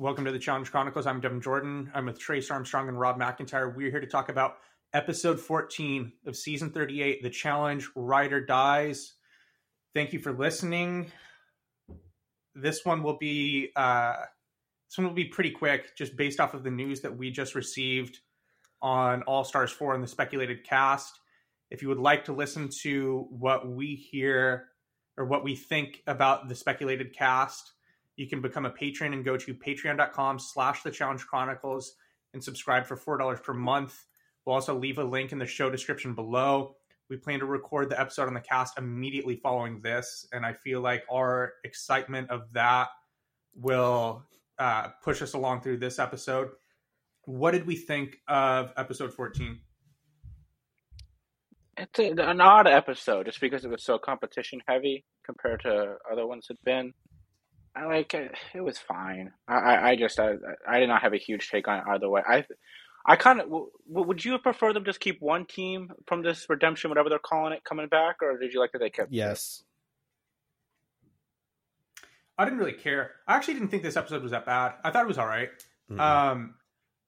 Welcome to the Challenge Chronicles. I'm Devin Jordan. I'm with Trace Armstrong and Rob McIntyre. We're here to talk about episode 14 of season 38, The Challenge Ride or Dies. Thank you for listening. This one will be uh, this one will be pretty quick, just based off of the news that we just received on All Stars 4 and the speculated cast. If you would like to listen to what we hear or what we think about the speculated cast, you can become a patron and go to patreon.com slash the challenge chronicles and subscribe for $4 per month. We'll also leave a link in the show description below. We plan to record the episode on the cast immediately following this, and I feel like our excitement of that will uh, push us along through this episode. What did we think of episode 14? It's an odd episode just because it was so competition heavy compared to other ones had been. I like it. It was fine. I, I, I just I, I did not have a huge take on it either way. I I kind of would you prefer them just keep one team from this redemption, whatever they're calling it, coming back, or did you like that they kept? Yes. I didn't really care. I actually didn't think this episode was that bad. I thought it was all right. mm-hmm. Um,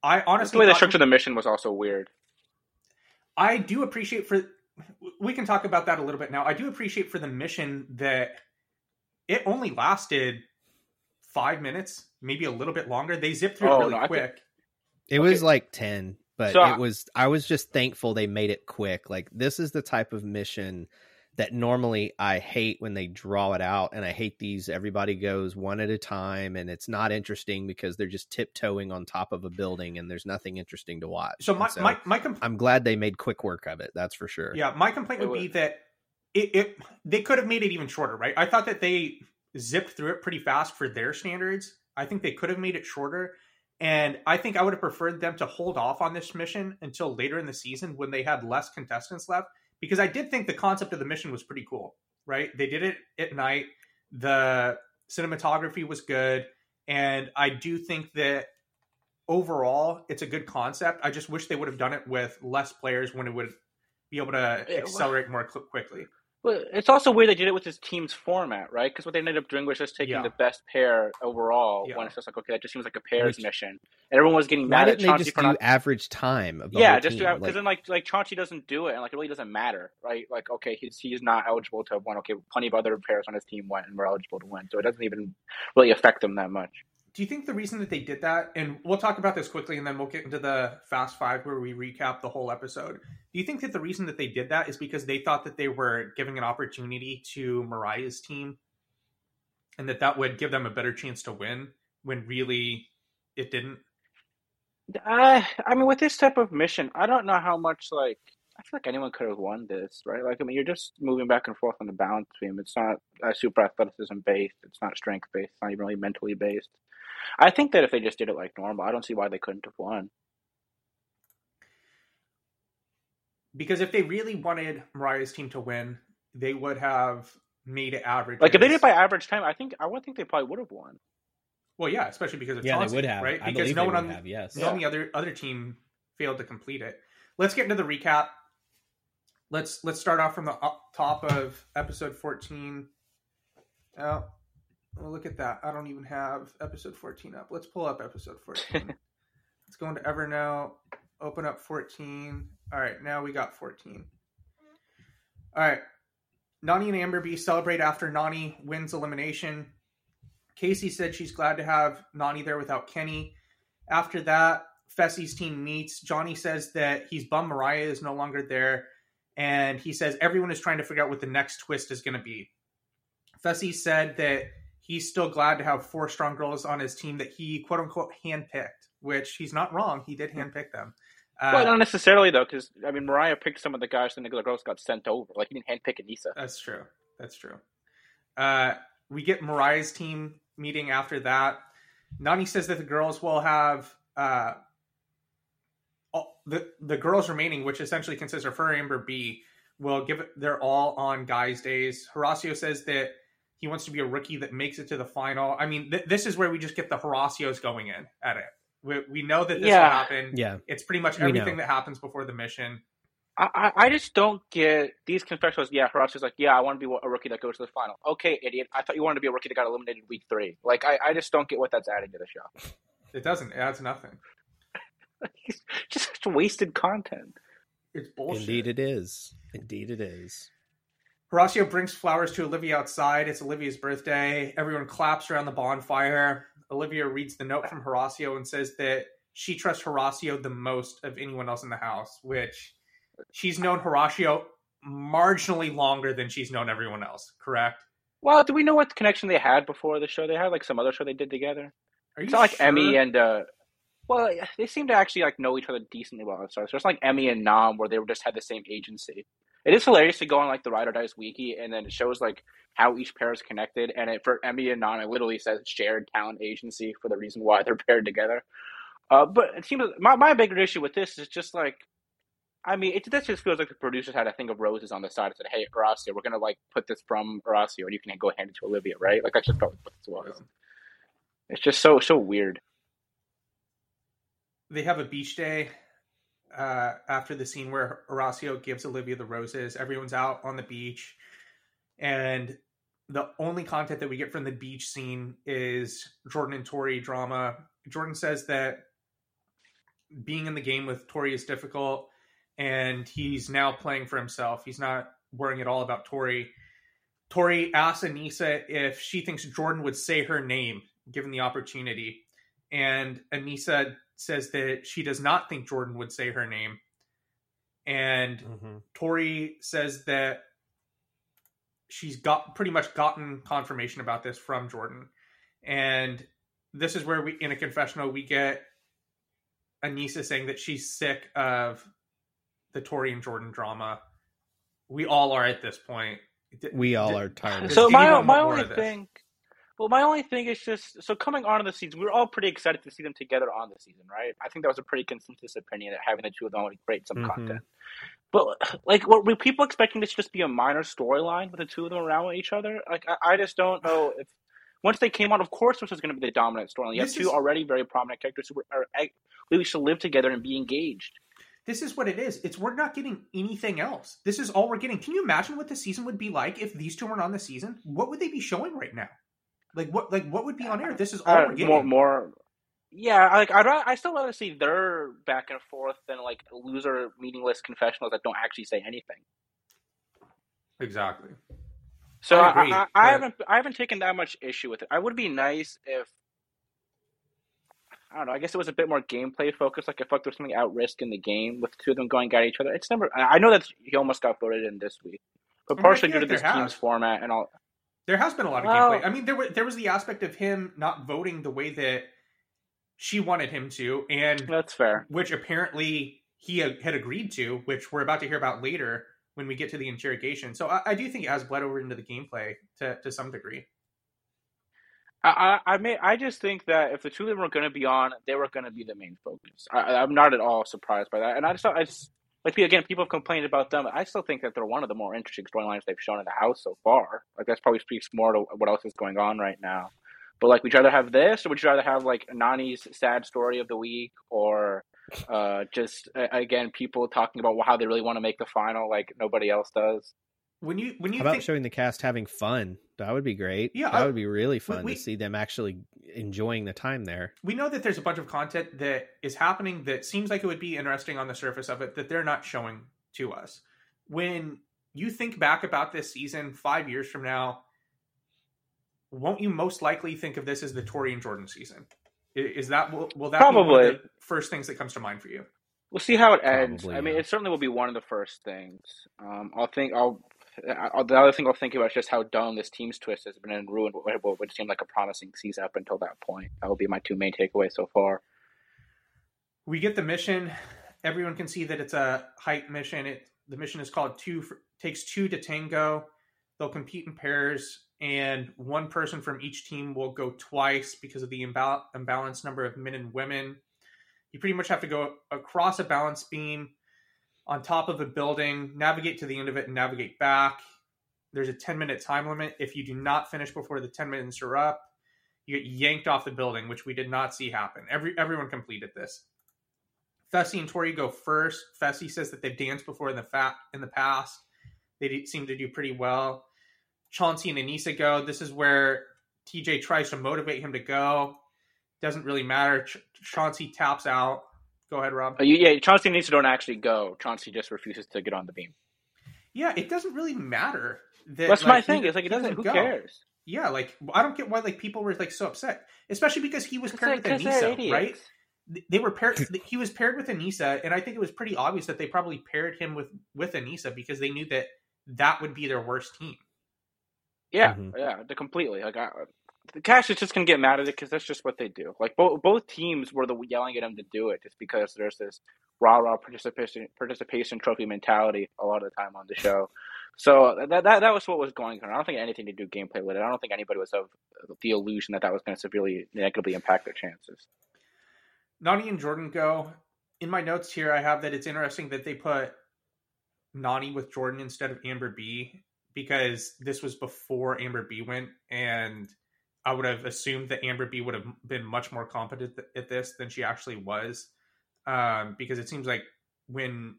I honestly the way they structured the mission was also weird. I do appreciate for we can talk about that a little bit now. I do appreciate for the mission that it only lasted five minutes, maybe a little bit longer. They zipped through oh, it really no, quick. Think... It okay. was like ten, but so, it was. I was just thankful they made it quick. Like this is the type of mission that normally I hate when they draw it out, and I hate these. Everybody goes one at a time, and it's not interesting because they're just tiptoeing on top of a building, and there's nothing interesting to watch. So my so my, my compl- I'm glad they made quick work of it. That's for sure. Yeah, my complaint would be that it, it they could have made it even shorter, right? I thought that they zipped through it pretty fast for their standards. I think they could have made it shorter. And I think I would have preferred them to hold off on this mission until later in the season when they had less contestants left. Because I did think the concept of the mission was pretty cool, right? They did it at night. The cinematography was good. And I do think that overall it's a good concept. I just wish they would have done it with less players when it would be able to accelerate more quickly. Well, it's also weird they did it with this team's format, right? Because what they ended up doing was just taking yeah. the best pair overall. Yeah. When it's just like, okay, that just seems like a pairs Which, mission, and everyone was getting mad at Chauncey just for not... average time. Of yeah, just because like... then like like Chauncey doesn't do it, and like it really doesn't matter, right? Like okay, he's he's not eligible to have won. Okay, plenty of other pairs on his team went and were eligible to win, so it doesn't even really affect them that much do you think the reason that they did that, and we'll talk about this quickly, and then we'll get into the fast five where we recap the whole episode. Do you think that the reason that they did that is because they thought that they were giving an opportunity to Mariah's team, and that that would give them a better chance to win when really it didn't? Uh, I mean, with this type of mission, I don't know how much like I feel like anyone could have won this, right? Like, I mean, you're just moving back and forth on the balance beam. It's not uh, super athleticism based. It's not strength based. It's not even really mentally based. I think that if they just did it like normal, I don't see why they couldn't have won. Because if they really wanted Mariah's team to win, they would have made it average. Like if they did it by average time, I think I would think they probably would have won. Well, yeah, especially because of yeah, Chauncey, they would have right I because no one on have, yes. no yeah. the other other team failed to complete it. Let's get into the recap. Let's let's start off from the top of episode fourteen. Oh, well, look at that. I don't even have episode 14 up. Let's pull up episode 14. Let's go into Evernote, open up 14. All right, now we got 14. All right. Nany and Amber B celebrate after Nany wins elimination. Casey said she's glad to have Nany there without Kenny. After that, Fessy's team meets. Johnny says that he's bummed Mariah is no longer there. And he says everyone is trying to figure out what the next twist is going to be. Fessy said that he's still glad to have four strong girls on his team that he quote unquote handpicked, which he's not wrong. He did handpick them. Uh, well, not necessarily though, because I mean, Mariah picked some of the guys, and the girls got sent over. Like he didn't handpick Aneesa. That's true. That's true. Uh, we get Mariah's team meeting after that. Nany says that the girls will have uh, all, the the girls remaining, which essentially consists of her Amber B, will give it their all on guys' days. Horacio says that he wants to be a rookie that makes it to the final. I mean, th- this is where we just get the Horacios going in at it. We, we know that this yeah. will happen. Yeah, it's pretty much everything that happens before the mission. I, I just don't get these confessionals. Yeah, Horacio's like, yeah, I want to be a rookie that goes to the final. Okay, idiot. I thought you wanted to be a rookie that got eliminated week three. Like, I, I just don't get what that's adding to the show. It doesn't. It adds nothing. just wasted content. It's bullshit. Indeed, it is. Indeed, it is. Horacio brings flowers to Olivia outside. It's Olivia's birthday. Everyone claps around the bonfire. Olivia reads the note from Horacio and says that she trusts Horacio the most of anyone else in the house, which she's known Horacio marginally longer than she's known everyone else, correct? Well, do we know what connection they had before the show? They had like some other show they did together. Are it's not like Emmy and uh well, they seem to actually like know each other decently well. So it's like Emmy and Nam, where they just had the same agency. It is hilarious to go on like the Ride or Dies wiki, and then it shows like how each pair is connected. And it, for Emmy and Nam, it literally says shared talent agency for the reason why they're paired together. Uh, but it seems my my bigger issue with this is just like I mean, it that just feels like the producers had a thing of roses on the side and said, "Hey, Horacio, we're gonna like put this from Horacio, and you can go hand it to Olivia, right?" Like I just felt like what this was. It's just so so weird. They have a beach day uh, after the scene where Horacio gives Olivia the roses. Everyone's out on the beach, and the only content that we get from the beach scene is Jordan and Tori drama. Jordan says that being in the game with Tori is difficult and he's now playing for himself. He's not worrying at all about Tori. Tori asks Aneesa if she thinks Jordan would say her name given the opportunity. And Aneesa says that she does not think Jordan would say her name. And mm-hmm. Tori says that she's got pretty much gotten confirmation about this from Jordan. And this is where we in a confessional we get Aneesa saying that she's sick of the Tori and Jordan drama. We all are at this point. We all are tired. So my my only thing, well, my only thing is just so coming on to the season, we are all pretty excited to see them together on the season, right? I think that was a pretty consensus opinion that having the two of them would create some mm-hmm. content. But like, were, were people expecting this to just be a minor storyline with the two of them around with each other? Like, I, I just don't know if once they came on, of course, this was going to be the dominant storyline. You this have two is... already very prominent characters who are, are, really should live together and be engaged. This is what it is. It's we're not getting anything else. This is all we're getting. Can you imagine what the season would be like if these two weren't on the season? What would they be showing right now? Like what? Like what would be on air? This is all uh, we're getting. More, more. Yeah, like I'd I still rather see their back and forth than like loser, meaningless confessionals that don't actually say anything. Exactly. So I, agree, I, I, I haven't I haven't taken that much issue with it. I would be nice if I don't know. I guess it was a bit more gameplay focused. Like if felt there was something at risk in the game with two of them going at each other. It's never. I know that he almost got voted in this week, but partially due to this team's format and all. There has been a lot of well, gameplay. Oh. I mean, there was there was the aspect of him not voting the way that she wanted him to, and that's fair. Which apparently he had agreed to, which we're about to hear about later when we get to the interrogation. So I, I do think it has bled over into the gameplay to to some degree. I, I may I just think that if the two of them were going to be on, they were going to be the main focus. I, am not at all surprised by that, and I just I just like again, people have complained about them. I still think that they're one of the more interesting storylines they've shown in the house so far. Like that probably speaks more to what else is going on right now. But like, would you rather have this, or would you rather have like Nany's sad story of the week, or uh, just again people talking about how they really want to make the final, like nobody else does? When you when you How about showing the cast having fun? That would be great. Yeah that I, would be really fun we, to see them actually enjoying the time there. We know that there's a bunch of content that is happening that seems like it would be interesting on the surface of it that they're not showing to us. When you think back about this season five years from now won't you most likely think of this as the tori and jordan season? Is that will, will that probably. first things that comes to mind for you? We'll see how it ends. Probably, I mean, yeah. it certainly will be one of the first things. Um, I'll think I'll the other thing I'll think about is just how dumb this team's twist has been and ruined what, would seem like a promising season up until that point. That will be my two main takeaways so far. We get the mission. Everyone can see that it's a hype mission. It the mission is called two for, takes two to tango. They'll compete in pairs, and one person from each team will go twice because of the imbal- imbalanced number of men and women. You pretty much have to go across a balance beam on top of a building, navigate to the end of it, and navigate back. There's a 10 minute time limit. If you do not finish before the 10 minutes are up, you get yanked off the building, which we did not see happen. Every everyone completed this. Fessy and Tori go first. Fessy says that they've danced before in the fa- in the past. They seem to do pretty well. Chauncey and Aneesa go. This is where TJ tries to motivate him to go. Doesn't really matter. Ch- Chauncey taps out. Go ahead, Rob. Uh, yeah, Chauncey needs to don't actually go. Chauncey just refuses to get on the beam. Yeah, it doesn't really matter. That, That's like, my thing. He, it's like it doesn't. Who go. cares? Yeah, like I don't get why like people were like so upset, especially because he was paired with Aneesa, right? They were paired. he was paired with Aneesa, and I think it was pretty obvious that they probably paired him with with Aneesa because they knew that that would be their worst team. Yeah, mm-hmm. yeah, completely. Like I, the Cash is just gonna get mad at it because that's just what they do. Like both both teams were the yelling at him to do it just because there's this rah rah participation participation trophy mentality a lot of the time on the show. So that, that that was what was going on. I don't think anything to do gameplay with it. I don't think anybody was of the illusion that that was going to severely negatively impact their chances. Nany and Jordan go. In my notes here, I have that it's interesting that they put Nany with Jordan instead of Amber B because this was before Amber B went, and I would have assumed that Amber B would have been much more competent at this than she actually was, um, because it seems like when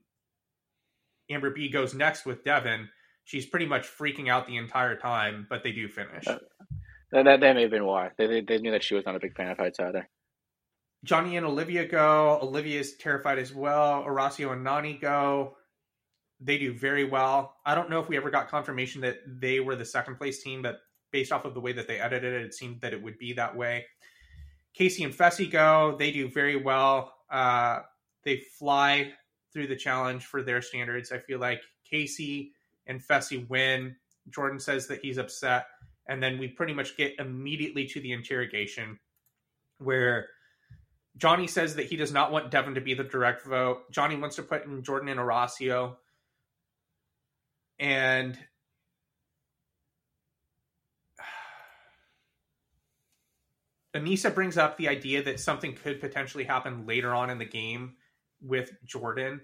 Amber B goes next with Devin, she's pretty much freaking out the entire time, but they do finish. Uh, that, that, that may have been why they, they, they knew that she was not a big fan of heights either. Johnny and Olivia go. Olivia is terrified as well. Horacio and Nany go they do very well. I don't know if we ever got confirmation that they were the second place team, but based off of the way that they edited it, it seemed that it would be that way. Casey and Fessy go. They do very well. Uh, they fly through the challenge for their standards. I feel like Casey and Fessy win. Jordan says that he's upset. And then we pretty much get immediately to the interrogation where Johnny says that he does not want Devin to be the direct vote. Johnny wants to put in Jordan and Horacio and Aneesa brings up the idea that something could potentially happen later on in the game with Jordan.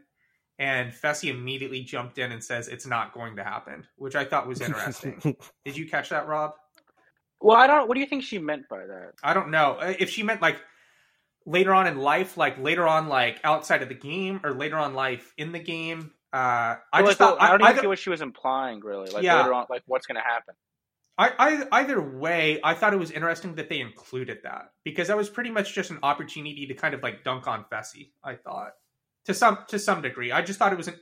And Fessy immediately jumped in and says it's not going to happen, which I thought was interesting. Did you catch that, Rob? Well, I don't. What do you think she meant by that? I don't know. Uh, if she meant like later on in life, like later on, like outside of the game, or later on life in the game, uh, I just thought, I, don't I, even get what she was implying, really. Like yeah, later on, like what's going to happen. I, I, either way, I thought it was interesting that they included that because that was pretty much just an opportunity to kind of like dunk on Fessy. I thought to some to some degree. I just thought it was an.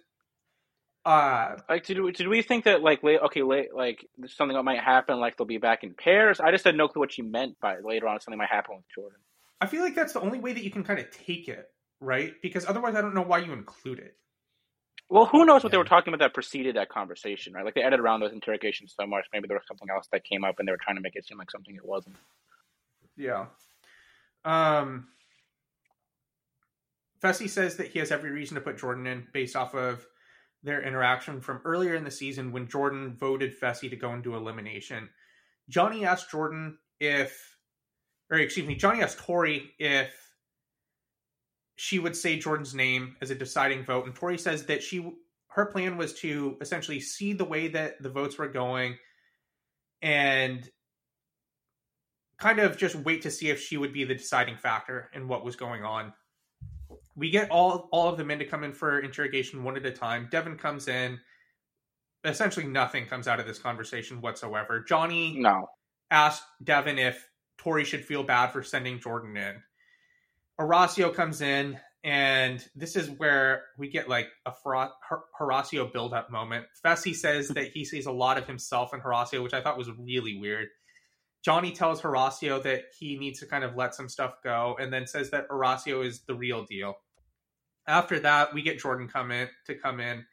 Uh, like did we, did we think that like late okay late like something that might happen like they'll be back in pairs? I just had no clue what she meant by later on something might happen with Jordan. I feel like that's the only way that you can kind of take it, right? Because otherwise, I don't know why you include it. Well, who knows what yeah. they were talking about that preceded that conversation, right? Like they edited around those interrogations so much. Maybe there was something else that came up, and they were trying to make it seem like something it wasn't. Yeah. Um. Fessy says that he has every reason to put Jordan in based off of their interaction from earlier in the season when Jordan voted Fessy to go into elimination. Johnny asked Jordan if, or excuse me, Johnny asked Tori if she would say Jordan's name as a deciding vote, and Tori says that she her plan was to essentially see the way that the votes were going and kind of just wait to see if she would be the deciding factor in what was going on. We get all all of the men to come in for interrogation one at a time. Devin comes in. Essentially, nothing comes out of this conversation whatsoever. Johnny no asked Devin if Tori should feel bad for sending Jordan in. Horacio comes in, and this is where we get like a Horacio build up moment. Fessy says that he sees a lot of himself in Horacio, which I thought was really weird. Johnny tells Horacio that he needs to kind of let some stuff go, and then says that Horacio is the real deal. After that, we get Jordan come in to come in.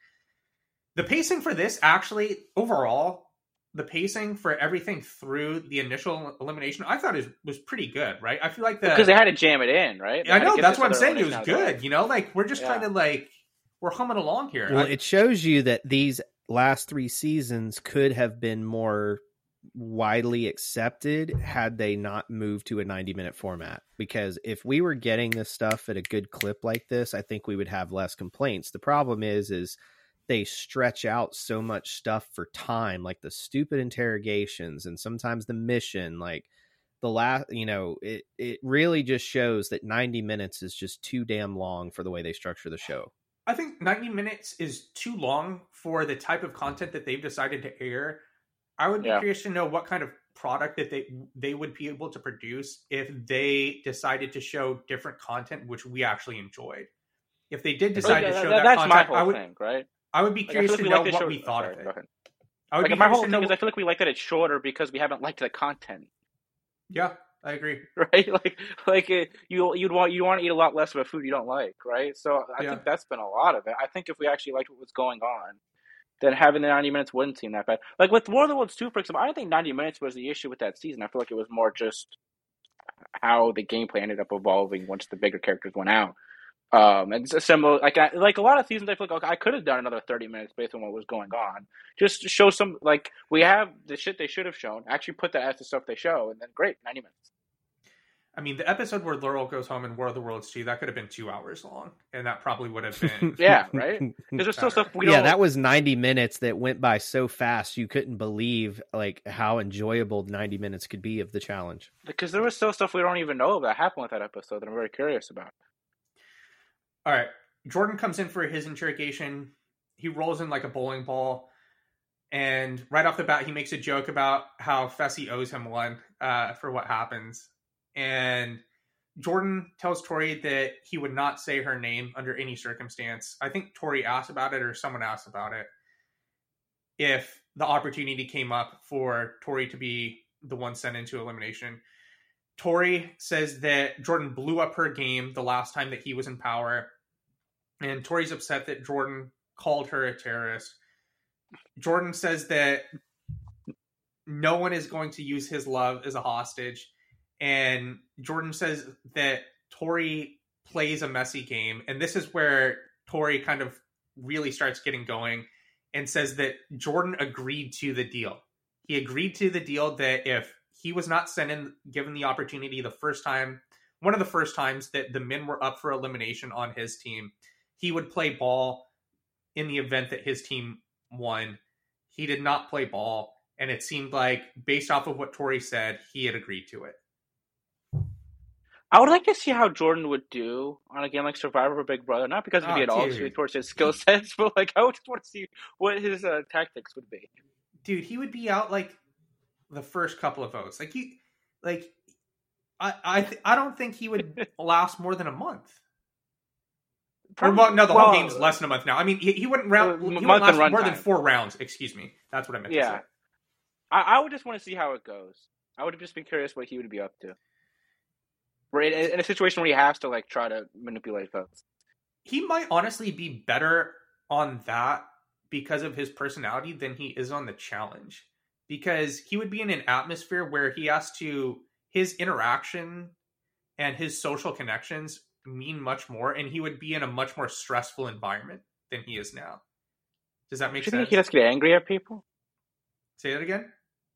The pacing for this actually overall the pacing for everything through the initial elimination, I thought it was pretty good, right? I feel like that because they had to jam it in, right? They I know that's what I'm saying. It was good, you know. Like we're just yeah. kind of like we're humming along here. Well, I, it shows you that these last three seasons could have been more widely accepted had they not moved to a 90 minute format because if we were getting this stuff at a good clip like this i think we would have less complaints the problem is is they stretch out so much stuff for time, like the stupid interrogations and sometimes the mission. Like the last you know it it really just shows that 90 minutes is just too damn long for the way they structure the show i think 90 minutes is too long for the type of content that they've decided to air i would be yeah. curious to know what kind of product that they they would be able to produce if they decided to show different content which we actually enjoyed if they did decide yeah, to show that, that content, my whole I would, thing, right? I would be curious like, to know like what we thought sorry, of it. I would like my whole thing know... is I feel like we like that it's shorter because we haven't liked the content. Yeah, I agree. Right? Like, like uh, you you'd want you want to eat a lot less of a food you don't like, right? So I yeah. think that's been a lot of it. I think if we actually liked what was going on, then having the ninety minutes wouldn't seem that bad. Like with War of the Worlds two, for example, I don't think ninety minutes was the issue with that season. I feel like it was more just how the gameplay ended up evolving once the bigger characters went out. Um, and it's similar, like I, like a lot of seasons, I feel like okay, I could have done another thirty minutes based on what was going on. Just to show some, like we have the shit they should have shown. Actually, put that as the stuff they show, and then great, ninety minutes. I mean, the episode where Laurel goes home in War of the Worlds 2, that could have been two hours long, and that probably would have been. yeah, right? Because there's still stuff we Yeah, that was 90 minutes that went by so fast, you couldn't believe like how enjoyable 90 minutes could be of the challenge. Because there was still stuff we don't even know that happened with that episode that I'm very curious about. All right. Jordan comes in for his interrogation. He rolls in like a bowling ball. And right off the bat, he makes a joke about how Fessy owes him one uh, for what happens. And Jordan tells Tori that he would not say her name under any circumstance. I think Tori asked about it or someone asked about it. If the opportunity came up for Tori to be the one sent into elimination. Tori says that Jordan blew up her game the last time that he was in power. And Tori's upset that Jordan called her a terrorist. Jordan says that no one is going to use his love as a hostage. And Jordan says that Tori plays a messy game. And this is where Tori kind of really starts getting going and says that Jordan agreed to the deal. He agreed to the deal that if he was not sent in, given the opportunity the first time, one of the first times that the men were up for elimination on his team, he would play ball in the event that his team won. He did not play ball, and it seemed like, based off of what Tori said, he had agreed to it. I would like to see how Jordan would do on a game like Survivor or Big Brother, not because oh, he at all towards his skill sets, but like I would just want to see what his uh, tactics would be. Dude, he would be out like the first couple of votes. Like he, like I, I, th- I don't think he would last more than a month. Or, well, no, the well, whole game's less than a month now. I mean, he, he wouldn't round. Uh, he wouldn't last more time. than four rounds. Excuse me. That's what I meant. Yeah, I, I, would just want to see how it goes. I would have just be curious what he would be up to. Right in a situation where he has to like try to manipulate votes. He might honestly be better on that because of his personality than he is on the challenge because he would be in an atmosphere where he has to his interaction and his social connections mean much more and he would be in a much more stressful environment than he is now. Does that make Don't sense you think he just get angry at people? Say that again?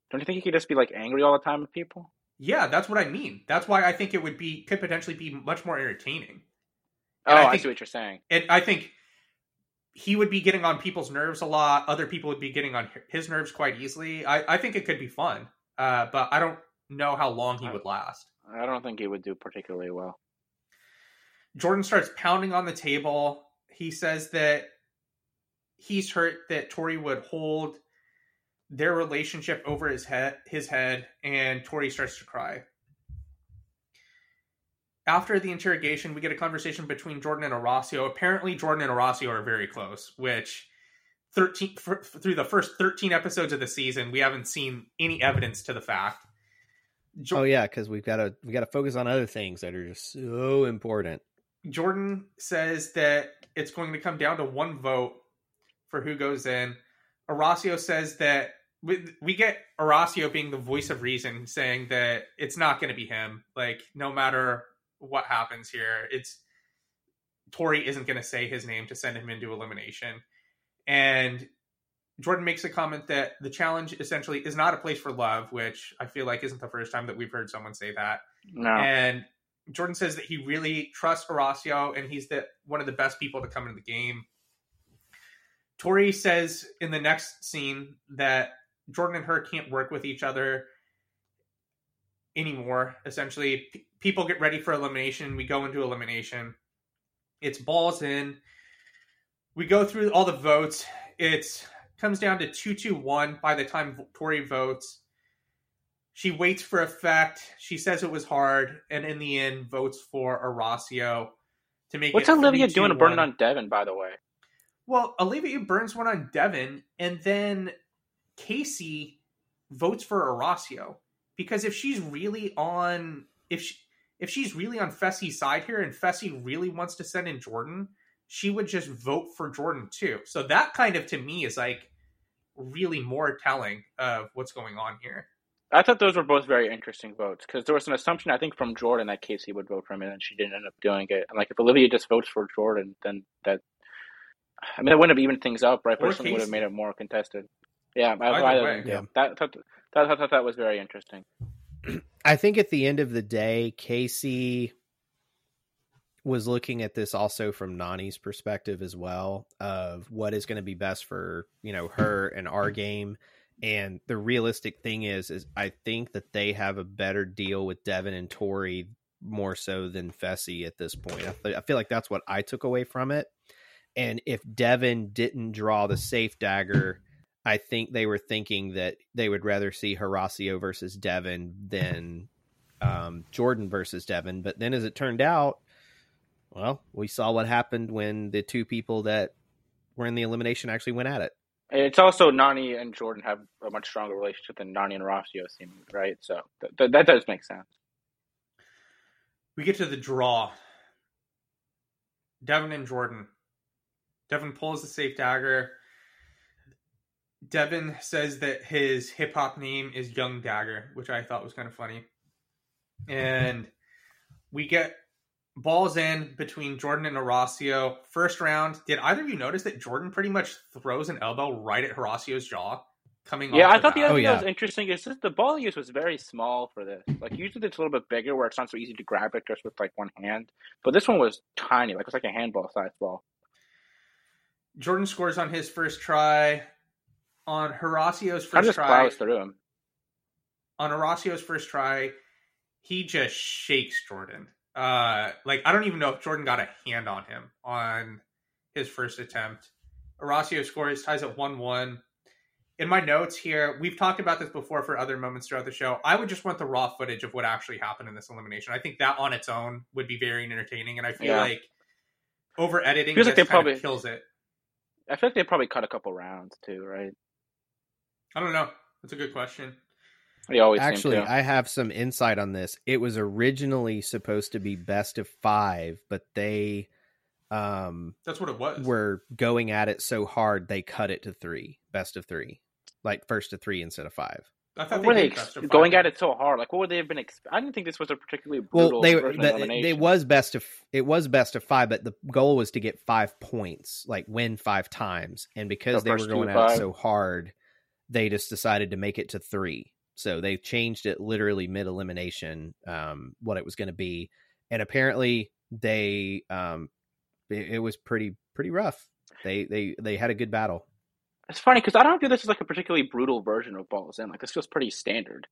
Don't you think he could just be like angry all the time with people? Yeah that's what i mean. That's why i think it would be could potentially be much more entertaining. And oh I, think, I see what you're saying. and i think he would be getting on people's nerves a lot. Other people would be getting on his nerves quite easily. I, I think it could be fun, uh, but I don't know how long he would last. I don't think he would do particularly well. Jordan starts pounding on the table. He says that he's hurt that Tori would hold their relationship over his head his head and Tori starts to cry after the interrogation, we get a conversation between Jordan and Horacio. Apparently, Jordan and Horacio are very close, which 13 for, through the first 13 episodes of the season, we haven't seen any evidence to the fact. Jo- oh yeah, because we've got to we got to focus on other things that are just so important. Jordan says that it's going to come down to one vote for who goes in. Horacio says that we, we get Horacio being the voice of reason, saying that it's not going to be him. Like no matter what happens here. It's Tori isn't going to say his name to send him into elimination. And Jordan makes a comment that the challenge essentially is not a place for love, which I feel like isn't the first time that we've heard someone say that. No. And Jordan says that he really trusts Horacio and he's the one of the best people to come into the game. Tori says in the next scene that Jordan and her can't work with each other anymore. Essentially, P- people get ready for elimination. We go into elimination. It's balls in. We go through all the votes. It comes down to two two one by the time Tori votes. She waits for effect. She says it was hard, and in the end, votes for Horacio to make. What's Olivia doing to burn on Devin? By the way, well, Olivia burns one on Devin, and then Casey votes for Horacio because if she's really on if she, if she's really on Fessy's side here and Fessy really wants to send in Jordan, she would just vote for Jordan too. So that kind of to me is like really more telling of what's going on here. I thought those were both very interesting votes because there was an assumption I think from Jordan that Casey would vote for him, and she didn't end up doing it. And like if Olivia just votes for Jordan, then that I mean, it wouldn't have evened things up, right? Personally, would have made it more contested. Yeah, either, either way, yeah. That, that, that, that, was very interesting. I think at the end of the day, Casey was looking at this also from Nany's perspective as well of what is going to be best for you know her and our game. And the realistic thing is, is I think that they have a better deal with Devin and Tori more so than Fessy at this point. I, I feel like that's what I took away from it. And if Devin didn't draw the safe dagger, I think they were thinking that they would rather see Horacio versus Devin than um, Jordan versus Devin. But then, as it turned out, well, we saw what happened when the two people that were in the elimination actually went at it. It's also Nany and Jordan have a much stronger relationship than Nany and Horacio seem, right? So th- th- that does make sense. We get to the draw. Devin and Jordan. Devin pulls the safe dagger. Devin says that his hip hop name is Young Dagger, which I thought was kind of funny. And we get balls in between Jordan and Horacio. First round, did either of you notice that Jordan pretty much throws an elbow right at Horacio's jaw? Coming yeah, I thought the other oh, thing yeah. that was interesting is just the ball use was very small for this. Like usually it's a little bit bigger where it's not so easy to grab it just with like one hand, but this one was tiny, like it was like a handball size ball. Jordan scores on his first try. On Horacio's first just try, plows through him. On Horacio's first try, he just shakes Jordan. Uh, like I don't even know if Jordan got a hand on him on his first attempt. Horacio scores, ties at one-one. In my notes here, we've talked about this before for other moments throughout the show. I would just want the raw footage of what actually happened in this elimination. I think that on its own would be very entertaining, and I feel yeah. like over editing feels like they probably kills it. I feel like they probably cut a couple rounds too, right? I don't know. That's a good question. They always actually. I have some insight on this. It was originally supposed to be best of five, but they um that's what it was were going at it so hard they cut it to three best of three like first to three instead of five I thought they, they going at it so hard. Like, what would they have been? Exp- I didn't think this was a particularly brutal. Well, they the, it was best of it was best of five, but the goal was to get five points, like win five times. And because the they were going at it so hard, they just decided to make it to three. So they changed it literally mid elimination, um, what it was going to be, and apparently they, um, it, it was pretty pretty rough. They they they had a good battle. It's funny because I don't view this as like a particularly brutal version of Balls In. Like this feels pretty standard.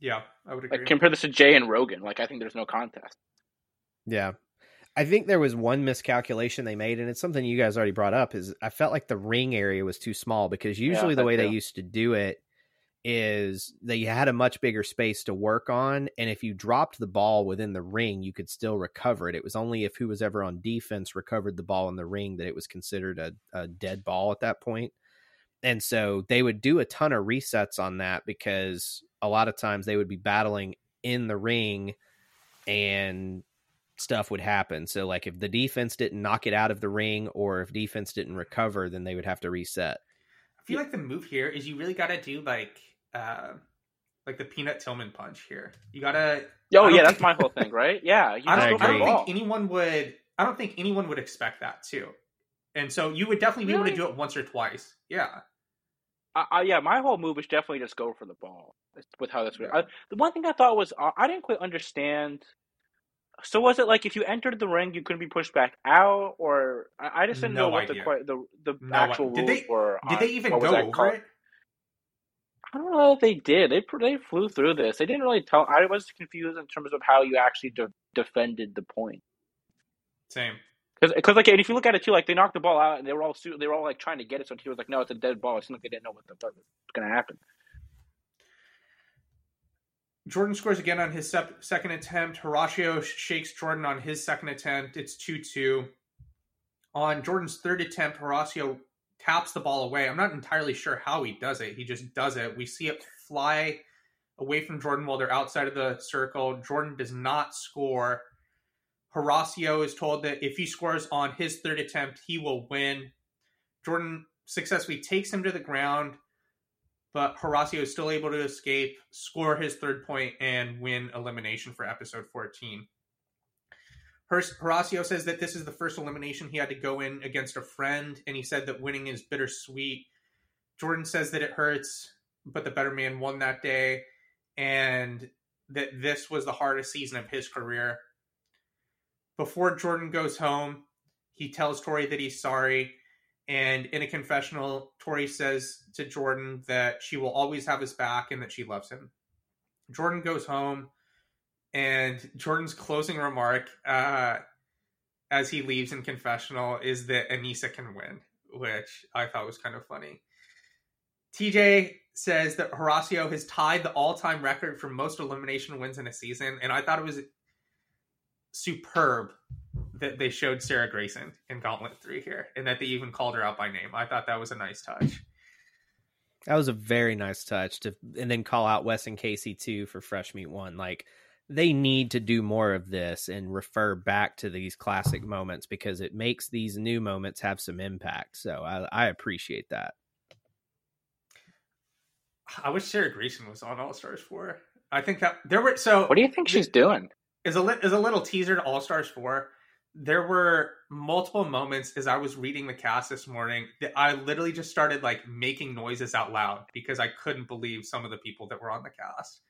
Yeah, I would agree. Like compare this to Jay and Rogan. Like I think there's no contest. Yeah. I think there was one miscalculation they made, and it's something you guys already brought up. Is I felt like the ring area was too small because usually yeah, the way too. they used to do it is they had a much bigger space to work on and if you dropped the ball within the ring you could still recover it it was only if who was ever on defense recovered the ball in the ring that it was considered a, a dead ball at that point. point and so they would do a ton of resets on that because a lot of times they would be battling in the ring and stuff would happen so like if the defense didn't knock it out of the ring or if defense didn't recover then they would have to reset I feel like the move here is you really got to do like uh, like the Peanut Tillman punch here. You gotta. Oh yeah, that's my whole thing, right? Yeah, I don't, I don't think anyone would. I don't think anyone would expect that too, and so you would definitely be really? able to do it once or twice. Yeah. I, yeah, my whole move is definitely just go for the ball with how this. Yeah. the one thing I thought was uh, I didn't quite understand. So was it like if you entered the ring, you couldn't be pushed back out, or I, I just didn't no know what idea. the the the no, actual did rules they, were. Did on, they even go over it? I don't know if they did. They they flew through this. They didn't really tell. I was confused in terms of how you actually de- defended the point. Same. Because, like, and if you look at it too, like they knocked the ball out and they were all they were all like trying to get it. So he was like, "No, it's a dead ball." It seemed like they didn't know what the fuck was going to happen. Jordan scores again on his second attempt. Horacio shakes Jordan on his second attempt. It's 2 2. On Jordan's third attempt, Horacio taps the ball away. I'm not entirely sure how he does it. He just does it. We see it fly away from Jordan while they're outside of the circle. Jordan does not score. Horacio is told that if he scores on his third attempt, he will win. Jordan successfully takes him to the ground, but Horacio is still able to escape, score his third point, and win elimination for episode 14. Horacio says that this is the first elimination he had to go in against a friend, and he said that winning is bittersweet. Jordan says that it hurts, but the better man won that day, and that this was the hardest season of his career. Before Jordan goes home, he tells Tori that he's sorry, and in a confessional, Tori says to Jordan that she will always have his back and that she loves him. Jordan goes home and Jordan's closing remark uh, as he leaves in confessional is that Aneesa can win, which I thought was kind of funny. TJ says that Horacio has tied the all-time record for most elimination wins in a season, and I thought it was superb that they showed Sarah Grayson in Gauntlet 3 here, and that they even called her out by name. I thought that was a nice touch. That was a very nice touch to, and then call out Wes and Casey too for Fresh Meat One. Like they need to do more of this and refer back to these classic moments because it makes these new moments have some impact. So I, I appreciate that. I wish Sarah Grayson was on All Stars four. I think that there were so. What do you think she's doing? Is a is a little teaser to All Stars four. There were multiple moments as I was reading the cast this morning that I literally just started like making noises out loud because I couldn't believe some of the people that were on the cast.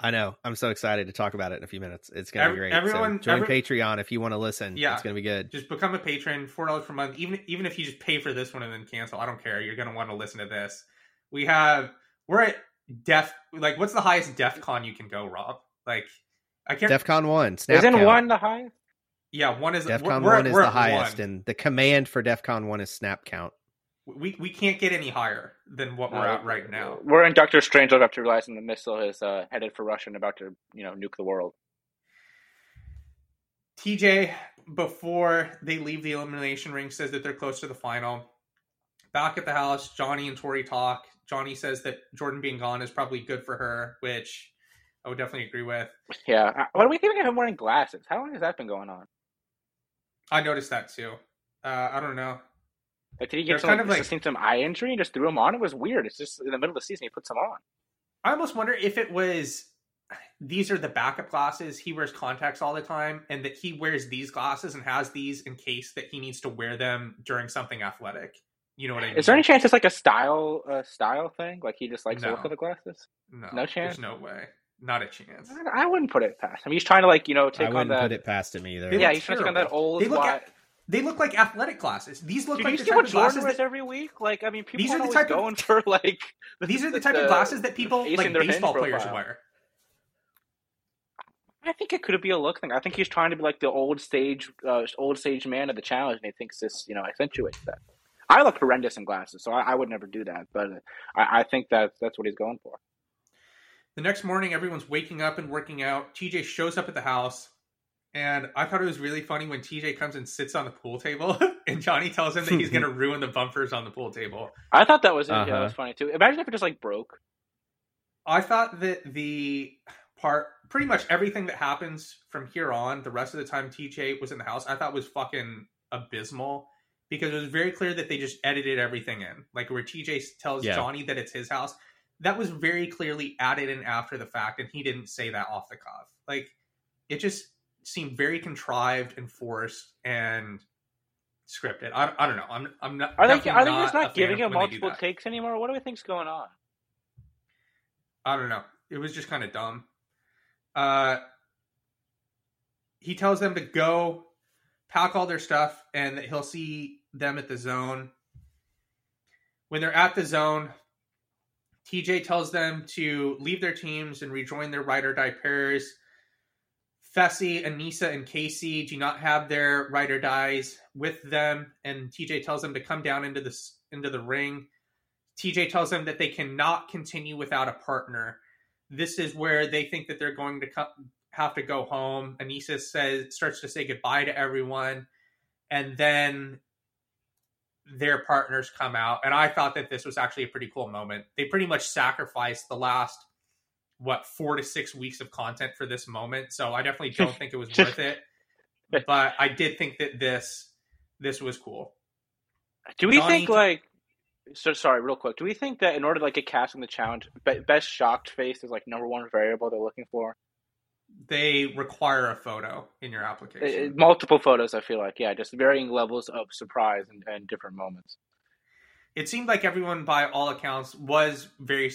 I know. I'm so excited to talk about it in a few minutes. It's gonna Every, be great. Everyone, so join every, Patreon if you want to listen. Yeah, it's gonna be good. Just become a patron, four dollars per month. Even even if you just pay for this one and then cancel, I don't care. You're gonna want to listen to this. We have we're at def like what's the highest def con you can go, Rob? Like I can't DEF CON one. Snap Isn't count. one the highest? Yeah, one is DEF CON one is the highest, one. and the command for DEF CON one is snap count we we can't get any higher than what we're uh, at right now. We're in Doctor Strange after realizing the missile is uh, headed for Russia and about to you know nuke the world. TJ, before they leave the elimination ring, says that they're close to the final. Back at the house, Johnny and Tori talk. Johnny says that Jordan being gone is probably good for her, which I would definitely agree with. Yeah. What do we think of him wearing glasses? How long has that been going on? I noticed that too. Uh, I don't know. Like, did he get some, kind of like some eye injury and just threw him on? It was weird. It's just in the middle of the season he puts them on. I almost wonder if it was these are the backup glasses. He wears contacts all the time, and that he wears these glasses and has these in case that he needs to wear them during something athletic. You know what I mean? Is there any chance it's like a style uh, style thing? Like he just likes no. to look at the glasses? No, no chance. There's no way. Not a chance. I, I wouldn't put it past him. He's trying to like you know take I wouldn't on that. Put it past him either. Yeah, he's trying to take on that old. They look, at, they look like athletic glasses. These look Did like you the see type what of Jordan glasses that, every week? Like, I mean, people these are the type going of, for like. These are the, the type the, of glasses that people like baseball players wear. I think it could be a look thing. I think he's trying to be like the old stage, uh, old stage man of the challenge, and he thinks this, you know, accentuates that. I look horrendous in glasses, so I, I would never do that. But I, I think that that's what he's going for. The next morning, everyone's waking up and working out. TJ shows up at the house and I thought it was really funny when TJ comes and sits on the pool table, and Johnny tells him that he's going to ruin the bumpers on the pool table. I thought that was uh-huh. yeah, that was funny too. Imagine if it just like broke. I thought that the part, pretty much everything that happens from here on, the rest of the time TJ was in the house, I thought was fucking abysmal because it was very clear that they just edited everything in. Like where TJ tells yeah. Johnny that it's his house, that was very clearly added in after the fact, and he didn't say that off the cuff. Like it just seemed very contrived and forced and scripted. I, I don't know. I'm I'm not. Are they are they just not giving him multiple takes anymore? What do we think's going on? I don't know. It was just kind of dumb. Uh, he tells them to go pack all their stuff and that he'll see them at the zone. When they're at the zone, TJ tells them to leave their teams and rejoin their ride or die pairs. Fessy, Aneesa, and Casey do not have their ride or dies with them, and TJ tells them to come down into the into the ring. TJ tells them that they cannot continue without a partner. This is where they think that they're going to come, have to go home. Aneesa says starts to say goodbye to everyone, and then their partners come out. And I thought that this was actually a pretty cool moment. They pretty much sacrificed the last what four to six weeks of content for this moment. So I definitely don't think it was worth it. But I did think that this this was cool. Do we think like so sorry, real quick. Do we think that in order to like get cast in the challenge, best shocked face is like number one variable they're looking for? They require a photo in your application. multiple photos, I feel like, yeah, just varying levels of surprise and, and different moments. It seemed like everyone, by all accounts, was very.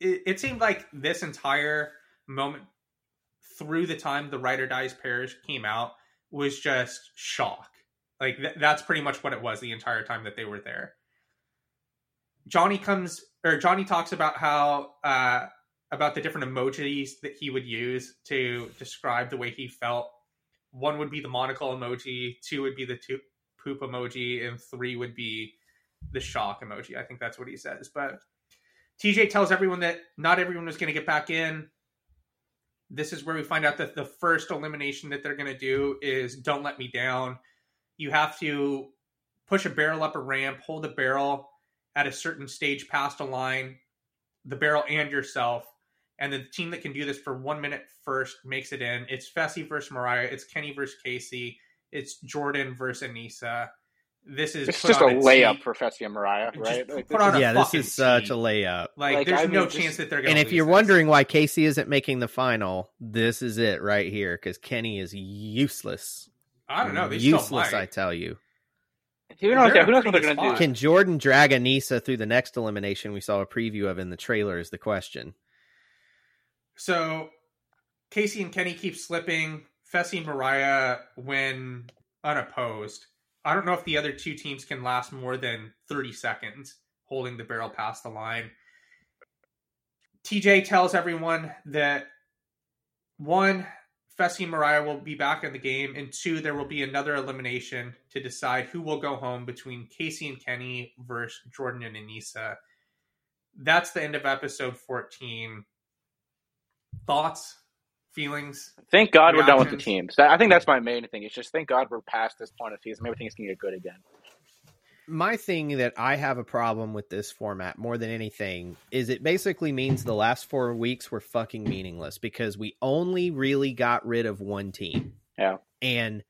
It, it seemed like this entire moment through the time the Ride or Dies pairs came out was just shock. Like th- that's pretty much what it was the entire time that they were there. Johnny comes or Johnny talks about how uh, about the different emojis that he would use to describe the way he felt. One would be the monocle emoji, two would be the two, poop emoji, and three would be the shock emoji. I think that's what he says. But TJ tells everyone that not everyone was going to get back in. This is where we find out that the first elimination that they're going to do is don't let me down. You have to push a barrel up a ramp, hold a barrel at a certain stage past a line, the barrel and yourself. And the team that can do this for one minute first makes it in. It's Fessy versus Mariah. It's Kenny versus Casey. It's Jordan versus Aneesa. This is it's just a layup for Fessy and Mariah, right? Like, this yeah, this is such a layup. Like, like there's I no chance that they're going. To And if you're this. wondering why Casey isn't making the final, this is it right here because Kenny is useless. I don't know. They useless, I tell you. Who knows? Yeah, who knows what they're going to do? Can Jordan drag Aneesa through the next elimination we saw a preview of in the trailer? Is the question. So Casey and Kenny keep slipping. Fessy and Mariah win unopposed. I don't know if the other two teams can last more than 30 seconds holding the barrel past the line. TJ tells everyone that one, Fessy and Mariah will be back in the game, and two, there will be another elimination to decide who will go home between Casey and Kenny versus Jordan and Aneesa. That's the end of episode 14. Thoughts, feelings? Thank God we're done with the teams. I think that's my main thing. It's just thank God we're past this point of season. Maybe things can get good again my thing that I have a problem with this format more than anything is it basically means the last four weeks were fucking meaningless because we only really got rid of one team. Yeah. And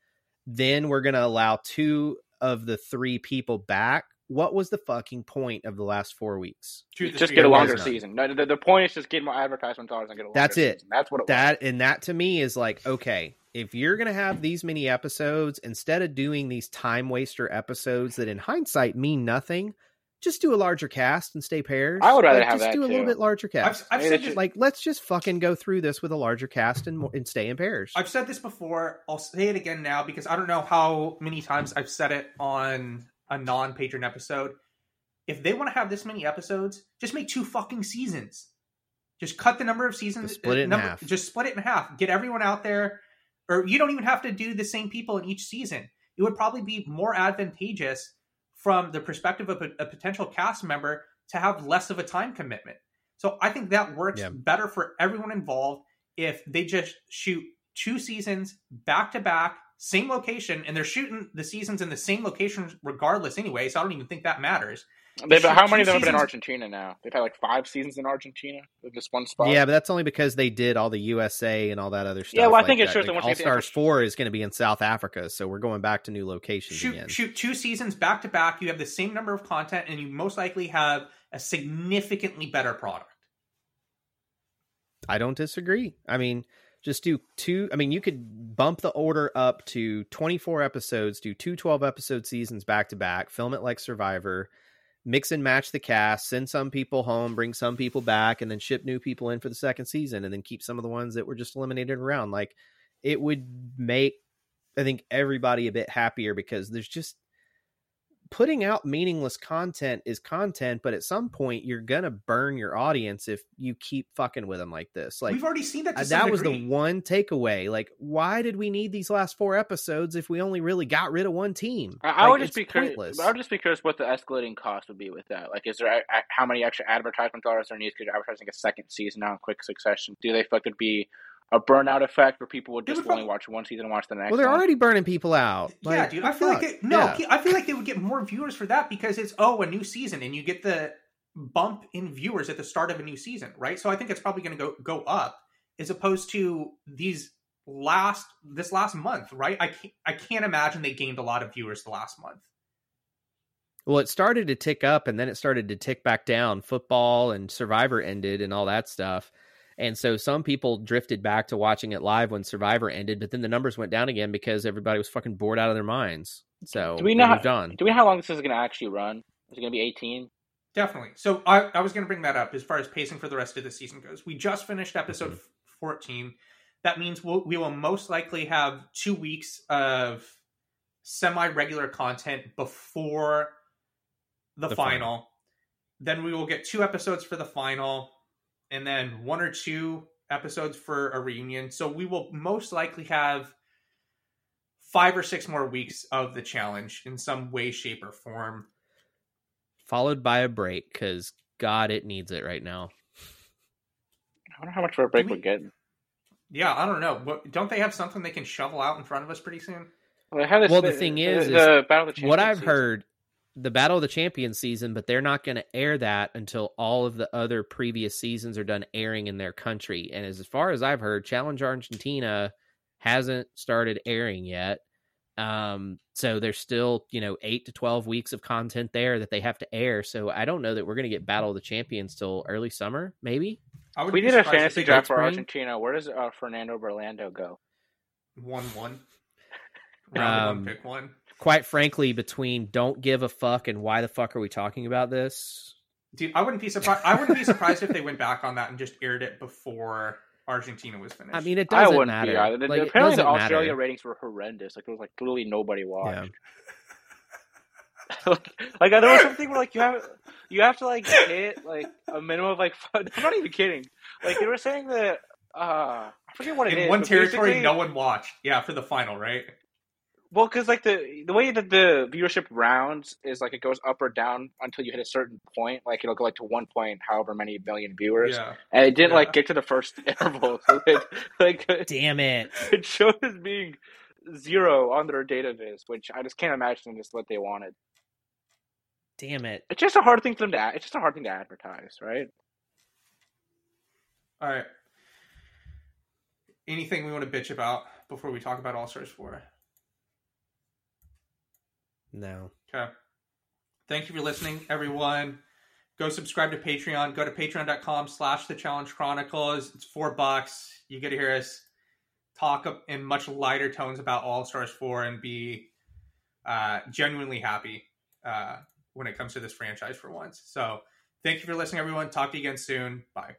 then we're going to allow two of the three people back. What was the fucking point of the last four weeks? Just get a longer season. No, the, the, point is just get more advertisement dollars and get a longer That's it. Season. That's what it that, was. And that to me is like, okay, if you're going to have these many episodes, instead of doing these time waster episodes that in hindsight mean nothing, just do a larger cast and stay pairs. I would rather like, have just that do a little bit larger cast. I've, I've said this, like let's just fucking go through this with a larger cast and and stay in pairs. I've said this before. I'll say it again now because I don't know how many times I've said it on a non-Patreon episode. If they want to have this many episodes, just make two fucking seasons. Just cut the number of seasons. Just uh, split it number, in half. Just split it in half. Get everyone out there or you don't even have to do the same people in each season. It would probably be more advantageous from the perspective of a, a potential cast member to have less of a time commitment. So I think that works yeah. better for everyone involved if they just shoot two seasons back to back, same location, and they're shooting the seasons in the same location regardless anyway. So I don't even think that matters. They've, how many of them have been in Argentina now? They've had like five seasons in Argentina with just one spot. Yeah, but that's only because they did all the USA and all that other stuff. Yeah, well, I like think it shows like, that All Stars Four is going to be in South Africa, so we're going back to new locations shoot, again. Shoot two seasons back to back. You have the same number of content, and you most likely have a significantly better product. I don't disagree. I mean, just do two. I mean, you could bump the order up to 24 episodes, do two 12 episode seasons back to back, film it like Survivor mix and match the cast, send some people home, bring some people back, and then ship new people in for the second season, and then keep some of the ones that were just eliminated around. Like it would make, I think, everybody a bit happier because there's just putting out meaningless content is content, but at some point you're gonna burn your audience if you keep fucking with them like this. Like we've already seen that. Uh, that was the one takeaway. Like, why did we need these last four episodes if we only really got rid of one team? I, like, I would just be curious. I would just be curious what the escalating cost would be with that. Like, is there how many extra advertisement dollars there needs because you're advertising a second season now in quick succession? Do they feel like it'd be a burnout effect where people would just would only probably... watch one season and watch the next. Well, they're one. already burning people out. Like, yeah, dude. I feel fuck? like they, no, yeah. I feel like they would get more viewers for that because it's oh a new season and you get the bump in viewers at the start of a new season, right? So I think it's probably going to go go up as opposed to these last this last month, right? I can't, I can't imagine they gained a lot of viewers the last month. Well, it started to tick up and then it started to tick back down. Football and Survivor ended and all that stuff. And so some people drifted back to watching it live when Survivor ended, but then the numbers went down again because everybody was fucking bored out of their minds. So do we know? How, do we know how long this is going to actually run? Is it going to be eighteen? Definitely. So I, I was going to bring that up as far as pacing for the rest of the season goes. We just finished episode mm-hmm. fourteen. That means we'll, we will most likely have two weeks of semi-regular content before the, the final. final. Then we will get two episodes for the final and then one or two episodes for a reunion. So we will most likely have five or six more weeks of the challenge in some way, shape, or form. Followed by a break because God, it needs it right now. I wonder how much of a break we, are getting. Yeah, I don't know. What, don't they have something they can shovel out in front of us pretty soon? Well, this, well the thing is, the, the is the what I've season. heard the Battle of the Champions season, but they're not going to air that until all of the other previous seasons are done airing in their country. And as far as I've heard, Challenge Argentina hasn't started airing yet. Um, so there's still, you know, eight to 12 weeks of content there that they have to air. So I don't know that we're going to get Battle of the Champions till early summer, maybe. we did a fantasy draft for Argentina. Where does uh, Fernando Berlando go? 1 1. Round um, one, pick one quite frankly, between don't give a fuck and why the fuck are we talking about this? Dude, I wouldn't be surprised. I wouldn't be surprised if they went back on that and just aired it before Argentina was finished. I mean, it doesn't I wouldn't matter. Be either. Like, apparently, the Australia matter. ratings were horrendous. Like, it was like literally nobody watched. Yeah. like, like, there was something where like you have you have to like hit like a minimum of like. I'm not even kidding. Like they were saying that. Uh, I forget what it In is, one territory, no one watched. Yeah, for the final, right? Well, because like the the way that the viewership rounds is like it goes up or down until you hit a certain point. Like it'll go like to one point, however many million viewers, yeah. and it didn't yeah. like get to the first interval. So it, like, damn it, it shows as being zero on their database, which I just can't imagine is what they wanted. Damn it! It's just a hard thing for them to. It's just a hard thing to advertise, right? All right. Anything we want to bitch about before we talk about All Stars Four? No. Okay. Thank you for listening, everyone. Go subscribe to Patreon. Go to patreon.com slash the challenge chronicles. It's four bucks. You get to hear us talk in much lighter tones about All Stars 4 and be uh, genuinely happy uh, when it comes to this franchise for once. So thank you for listening, everyone. Talk to you again soon. Bye.